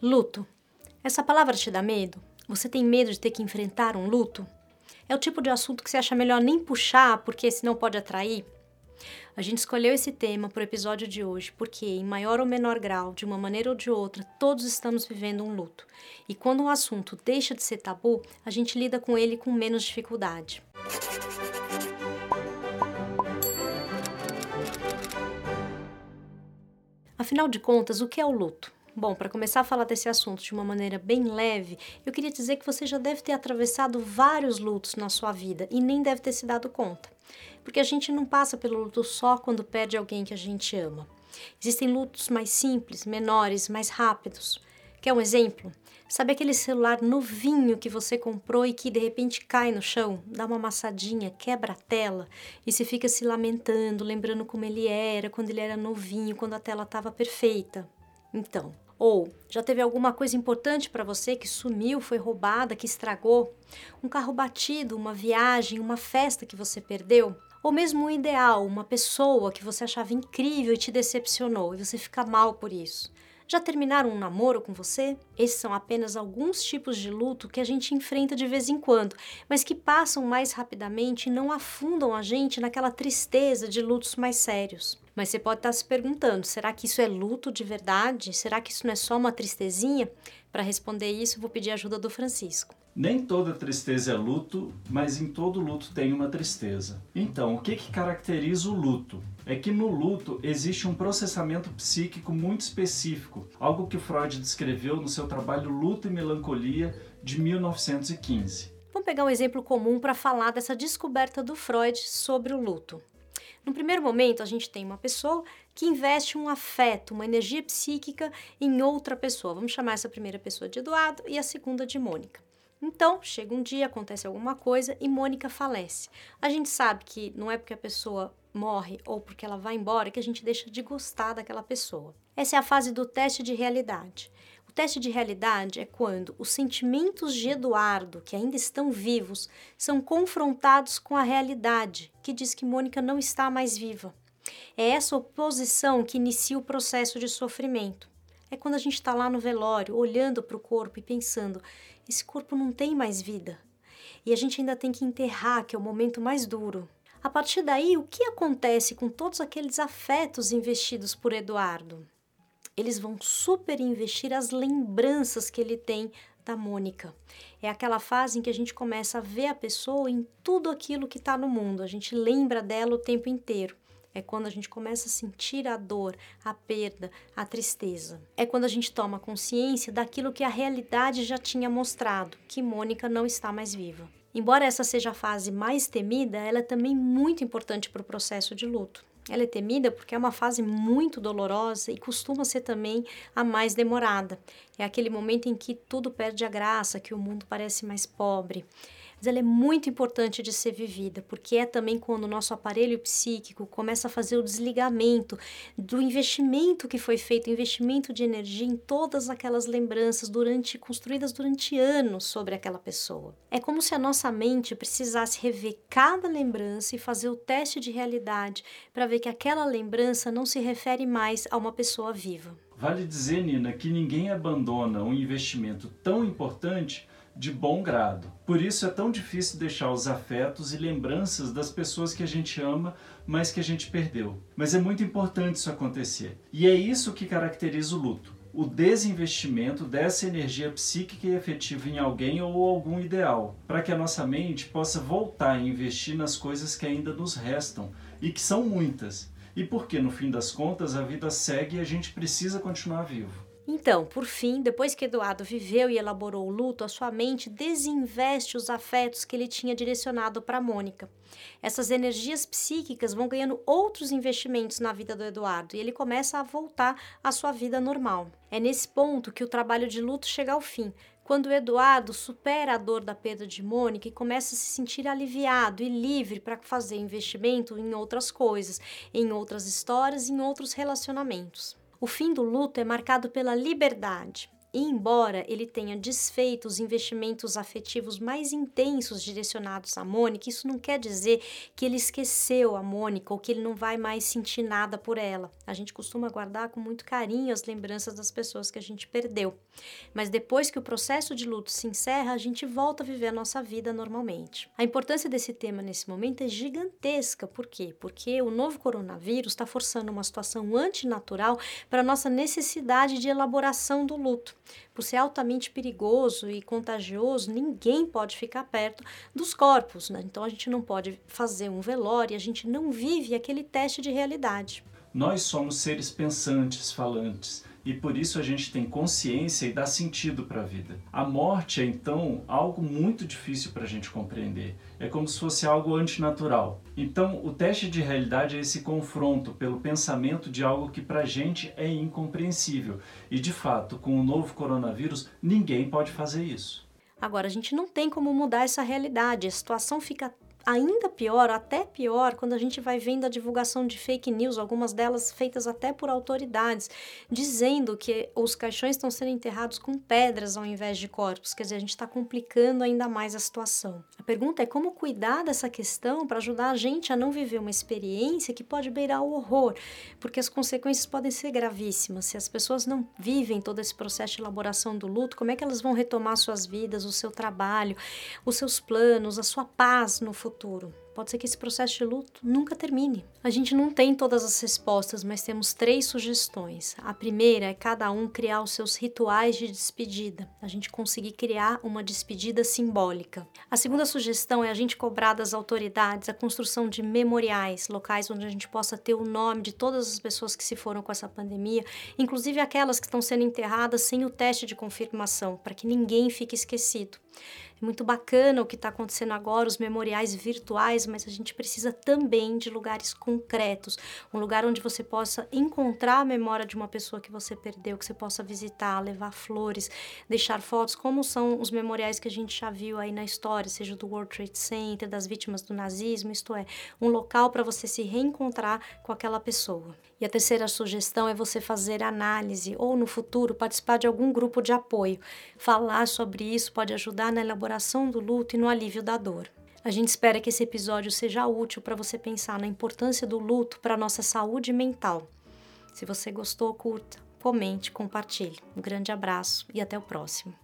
Luto. Essa palavra te dá medo? Você tem medo de ter que enfrentar um luto? É o tipo de assunto que você acha melhor nem puxar porque senão pode atrair? A gente escolheu esse tema para o episódio de hoje porque, em maior ou menor grau, de uma maneira ou de outra, todos estamos vivendo um luto. E quando um assunto deixa de ser tabu, a gente lida com ele com menos dificuldade. Afinal de contas, o que é o luto? Bom, para começar a falar desse assunto de uma maneira bem leve, eu queria dizer que você já deve ter atravessado vários lutos na sua vida e nem deve ter se dado conta. Porque a gente não passa pelo luto só quando perde alguém que a gente ama. Existem lutos mais simples, menores, mais rápidos. Quer um exemplo? Sabe aquele celular novinho que você comprou e que de repente cai no chão, dá uma amassadinha, quebra a tela e você fica se lamentando, lembrando como ele era quando ele era novinho, quando a tela estava perfeita? Então, ou já teve alguma coisa importante para você que sumiu, foi roubada, que estragou? Um carro batido, uma viagem, uma festa que você perdeu? Ou mesmo um ideal, uma pessoa que você achava incrível e te decepcionou e você fica mal por isso? Já terminaram um namoro com você? Esses são apenas alguns tipos de luto que a gente enfrenta de vez em quando, mas que passam mais rapidamente e não afundam a gente naquela tristeza de lutos mais sérios. Mas você pode estar se perguntando: será que isso é luto de verdade? Será que isso não é só uma tristezinha? Para responder isso, vou pedir a ajuda do Francisco. Nem toda tristeza é luto, mas em todo luto tem uma tristeza. Então, o que, que caracteriza o luto? É que no luto existe um processamento psíquico muito específico, algo que Freud descreveu no seu trabalho Luto e Melancolia de 1915. Vamos pegar um exemplo comum para falar dessa descoberta do Freud sobre o luto. No primeiro momento, a gente tem uma pessoa que investe um afeto, uma energia psíquica em outra pessoa. Vamos chamar essa primeira pessoa de Eduardo e a segunda de Mônica. Então, chega um dia, acontece alguma coisa e Mônica falece. A gente sabe que não é porque a pessoa morre ou porque ela vai embora que a gente deixa de gostar daquela pessoa. Essa é a fase do teste de realidade teste de realidade é quando os sentimentos de Eduardo, que ainda estão vivos, são confrontados com a realidade, que diz que Mônica não está mais viva. É essa oposição que inicia o processo de sofrimento. É quando a gente está lá no velório, olhando para o corpo e pensando: esse corpo não tem mais vida. E a gente ainda tem que enterrar, que é o momento mais duro. A partir daí, o que acontece com todos aqueles afetos investidos por Eduardo? Eles vão super investir as lembranças que ele tem da Mônica. É aquela fase em que a gente começa a ver a pessoa em tudo aquilo que está no mundo, a gente lembra dela o tempo inteiro. É quando a gente começa a sentir a dor, a perda, a tristeza. É quando a gente toma consciência daquilo que a realidade já tinha mostrado, que Mônica não está mais viva. Embora essa seja a fase mais temida, ela é também muito importante para o processo de luto. Ela é temida porque é uma fase muito dolorosa e costuma ser também a mais demorada. É aquele momento em que tudo perde a graça, que o mundo parece mais pobre mas ela é muito importante de ser vivida, porque é também quando o nosso aparelho psíquico começa a fazer o desligamento do investimento que foi feito, investimento de energia em todas aquelas lembranças durante construídas durante anos sobre aquela pessoa. É como se a nossa mente precisasse rever cada lembrança e fazer o teste de realidade para ver que aquela lembrança não se refere mais a uma pessoa viva. Vale dizer, Nina, que ninguém abandona um investimento tão importante de bom grado. Por isso é tão difícil deixar os afetos e lembranças das pessoas que a gente ama, mas que a gente perdeu. Mas é muito importante isso acontecer. E é isso que caracteriza o luto. O desinvestimento dessa energia psíquica e efetiva em alguém ou algum ideal, para que a nossa mente possa voltar a investir nas coisas que ainda nos restam e que são muitas. E porque no fim das contas a vida segue e a gente precisa continuar vivo. Então, por fim, depois que Eduardo viveu e elaborou o luto, a sua mente desinveste os afetos que ele tinha direcionado para Mônica. Essas energias psíquicas vão ganhando outros investimentos na vida do Eduardo e ele começa a voltar à sua vida normal. É nesse ponto que o trabalho de luto chega ao fim, quando Eduardo supera a dor da perda de Mônica e começa a se sentir aliviado e livre para fazer investimento em outras coisas, em outras histórias, em outros relacionamentos. O fim do luto é marcado pela liberdade. E embora ele tenha desfeito os investimentos afetivos mais intensos direcionados à Mônica, isso não quer dizer que ele esqueceu a Mônica ou que ele não vai mais sentir nada por ela. A gente costuma guardar com muito carinho as lembranças das pessoas que a gente perdeu. Mas depois que o processo de luto se encerra, a gente volta a viver a nossa vida normalmente. A importância desse tema nesse momento é gigantesca. Por quê? Porque o novo coronavírus está forçando uma situação antinatural para a nossa necessidade de elaboração do luto. Por ser altamente perigoso e contagioso, ninguém pode ficar perto dos corpos, né? Então a gente não pode fazer um velório, a gente não vive aquele teste de realidade. Nós somos seres pensantes, falantes e por isso a gente tem consciência e dá sentido para a vida. A morte é então algo muito difícil para a gente compreender. É como se fosse algo antinatural. Então, o teste de realidade é esse confronto pelo pensamento de algo que para a gente é incompreensível. E de fato, com o novo coronavírus, ninguém pode fazer isso. Agora, a gente não tem como mudar essa realidade. A situação fica ainda pior, até pior, quando a gente vai vendo a divulgação de fake news, algumas delas feitas até por autoridades, dizendo que os caixões estão sendo enterrados com pedras ao invés de corpos. Quer dizer, a gente está complicando ainda mais a situação. A pergunta é como cuidar dessa questão para ajudar a gente a não viver uma experiência que pode beirar o horror, porque as consequências podem ser gravíssimas. Se as pessoas não vivem todo esse processo de elaboração do luto, como é que elas vão retomar suas vidas, o seu trabalho, os seus planos, a sua paz no futuro? Futuro. Pode ser que esse processo de luto nunca termine. A gente não tem todas as respostas, mas temos três sugestões. A primeira é cada um criar os seus rituais de despedida, a gente conseguir criar uma despedida simbólica. A segunda sugestão é a gente cobrar das autoridades a construção de memoriais, locais onde a gente possa ter o nome de todas as pessoas que se foram com essa pandemia, inclusive aquelas que estão sendo enterradas sem o teste de confirmação, para que ninguém fique esquecido. É muito bacana o que está acontecendo agora, os memoriais virtuais, mas a gente precisa também de lugares concretos, um lugar onde você possa encontrar a memória de uma pessoa que você perdeu, que você possa visitar, levar flores, deixar fotos, como são os memoriais que a gente já viu aí na história, seja do World Trade Center, das vítimas do nazismo, isto é, um local para você se reencontrar com aquela pessoa. E a terceira sugestão é você fazer análise ou no futuro participar de algum grupo de apoio. Falar sobre isso pode ajudar na elaboração do luto e no alívio da dor. A gente espera que esse episódio seja útil para você pensar na importância do luto para a nossa saúde mental. Se você gostou, curta, comente, compartilhe. Um grande abraço e até o próximo.